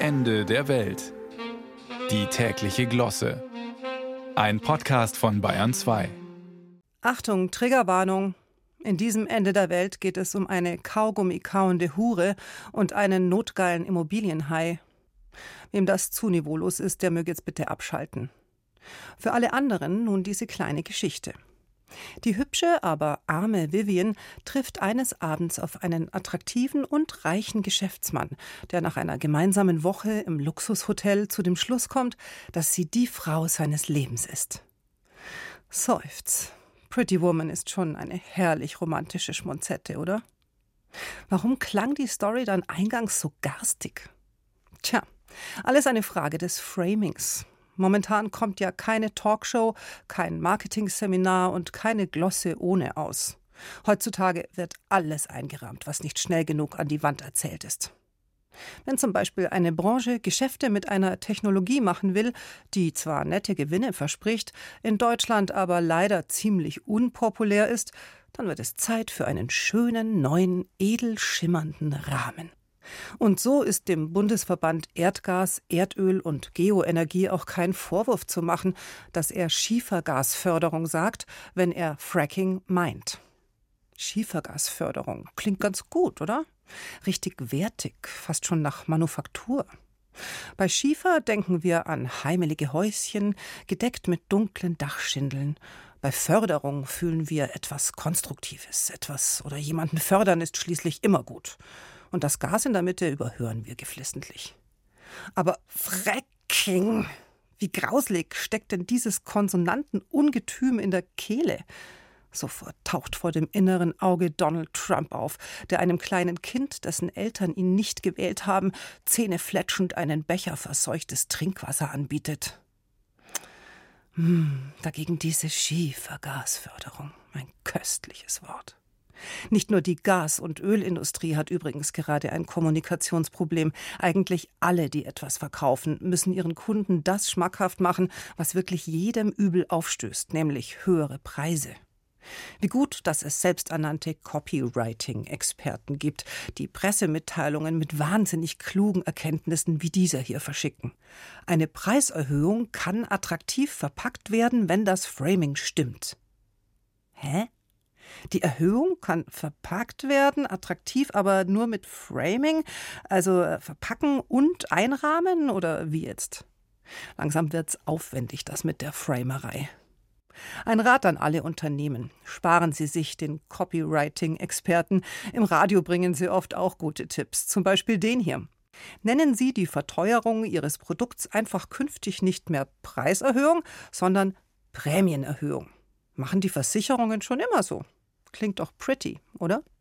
Ende der Welt. Die tägliche Glosse. Ein Podcast von Bayern 2. Achtung, Triggerwarnung. In diesem Ende der Welt geht es um eine Kaugummi-kauende Hure und einen notgeilen Immobilienhai. Wem das zu niveaulos ist, der möge jetzt bitte abschalten. Für alle anderen nun diese kleine Geschichte. Die hübsche, aber arme Vivian trifft eines Abends auf einen attraktiven und reichen Geschäftsmann, der nach einer gemeinsamen Woche im Luxushotel zu dem Schluss kommt, dass sie die Frau seines Lebens ist. Seufz. Pretty Woman ist schon eine herrlich romantische Schmonzette, oder? Warum klang die Story dann eingangs so garstig? Tja, alles eine Frage des Framings. Momentan kommt ja keine Talkshow, kein Marketing-Seminar und keine Glosse ohne aus. Heutzutage wird alles eingerahmt, was nicht schnell genug an die Wand erzählt ist. Wenn zum Beispiel eine Branche Geschäfte mit einer Technologie machen will, die zwar nette Gewinne verspricht, in Deutschland aber leider ziemlich unpopulär ist, dann wird es Zeit für einen schönen, neuen, edel schimmernden Rahmen. Und so ist dem Bundesverband Erdgas, Erdöl und Geoenergie auch kein Vorwurf zu machen, dass er Schiefergasförderung sagt, wenn er Fracking meint. Schiefergasförderung klingt ganz gut, oder? Richtig wertig, fast schon nach Manufaktur. Bei Schiefer denken wir an heimelige Häuschen, gedeckt mit dunklen Dachschindeln. Bei Förderung fühlen wir etwas Konstruktives, etwas oder jemanden fördern ist schließlich immer gut und das Gas in der Mitte überhören wir geflissentlich. Aber Fracking! Wie grauslig steckt denn dieses Konsonantenungetüm in der Kehle? Sofort taucht vor dem inneren Auge Donald Trump auf, der einem kleinen Kind, dessen Eltern ihn nicht gewählt haben, zähnefletschend einen Becher verseuchtes Trinkwasser anbietet. Hm, dagegen diese Schiefergasförderung, ein köstliches Wort. Nicht nur die Gas- und Ölindustrie hat übrigens gerade ein Kommunikationsproblem. Eigentlich alle, die etwas verkaufen, müssen ihren Kunden das schmackhaft machen, was wirklich jedem übel aufstößt, nämlich höhere Preise. Wie gut, dass es selbsternannte Copywriting-Experten gibt, die Pressemitteilungen mit wahnsinnig klugen Erkenntnissen wie dieser hier verschicken. Eine Preiserhöhung kann attraktiv verpackt werden, wenn das Framing stimmt. Hä? Die Erhöhung kann verpackt werden, attraktiv, aber nur mit Framing, also äh, verpacken und einrahmen oder wie jetzt? Langsam wird's aufwendig, das mit der Framerei. Ein Rat an alle Unternehmen. Sparen Sie sich den Copywriting-Experten. Im Radio bringen sie oft auch gute Tipps, zum Beispiel den hier. Nennen Sie die Verteuerung Ihres Produkts einfach künftig nicht mehr Preiserhöhung, sondern Prämienerhöhung. Machen die Versicherungen schon immer so. Klingt doch pretty, oder?